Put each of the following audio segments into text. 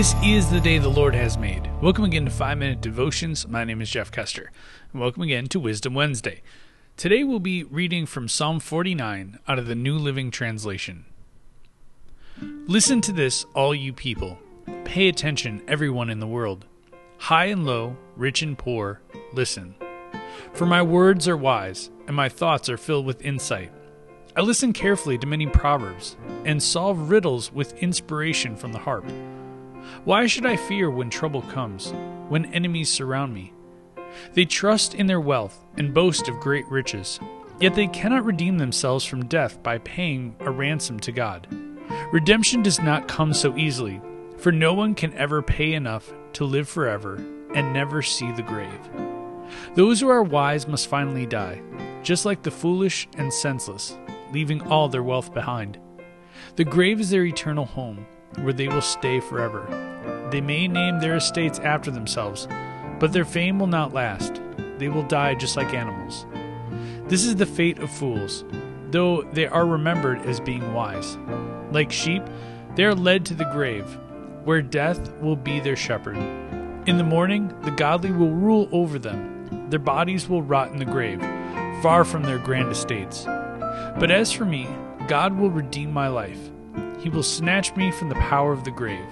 This is the day the Lord has made. Welcome again to 5 Minute Devotions. My name is Jeff Custer. And welcome again to Wisdom Wednesday. Today we'll be reading from Psalm 49 out of the New Living Translation. Listen to this, all you people. Pay attention, everyone in the world. High and low, rich and poor, listen. For my words are wise, and my thoughts are filled with insight. I listen carefully to many proverbs, and solve riddles with inspiration from the harp. Why should I fear when trouble comes, when enemies surround me? They trust in their wealth and boast of great riches, yet they cannot redeem themselves from death by paying a ransom to God. Redemption does not come so easily, for no one can ever pay enough to live forever and never see the grave. Those who are wise must finally die, just like the foolish and senseless, leaving all their wealth behind. The grave is their eternal home, where they will stay forever. They may name their estates after themselves, but their fame will not last. They will die just like animals. This is the fate of fools, though they are remembered as being wise. Like sheep, they are led to the grave, where death will be their shepherd. In the morning, the godly will rule over them. Their bodies will rot in the grave, far from their grand estates. But as for me, God will redeem my life. He will snatch me from the power of the grave.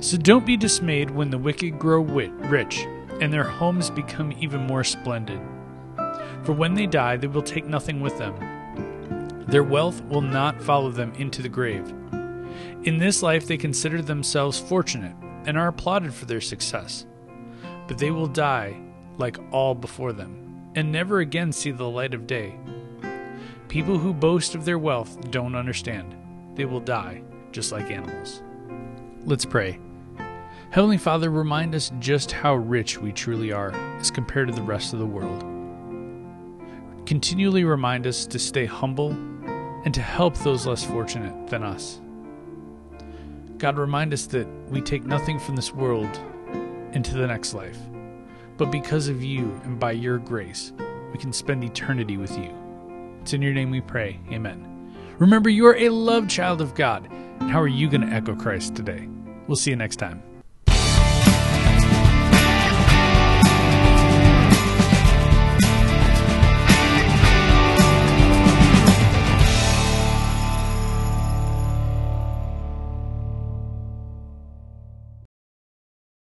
So don't be dismayed when the wicked grow wit- rich and their homes become even more splendid. For when they die, they will take nothing with them. Their wealth will not follow them into the grave. In this life, they consider themselves fortunate and are applauded for their success. But they will die like all before them and never again see the light of day. People who boast of their wealth don't understand. They will die just like animals. Let's pray. Heavenly Father, remind us just how rich we truly are as compared to the rest of the world. Continually remind us to stay humble and to help those less fortunate than us. God, remind us that we take nothing from this world into the next life, but because of you and by your grace, we can spend eternity with you. It's in your name we pray. Amen. Remember, you are a loved child of God. And how are you going to echo Christ today? We'll see you next time.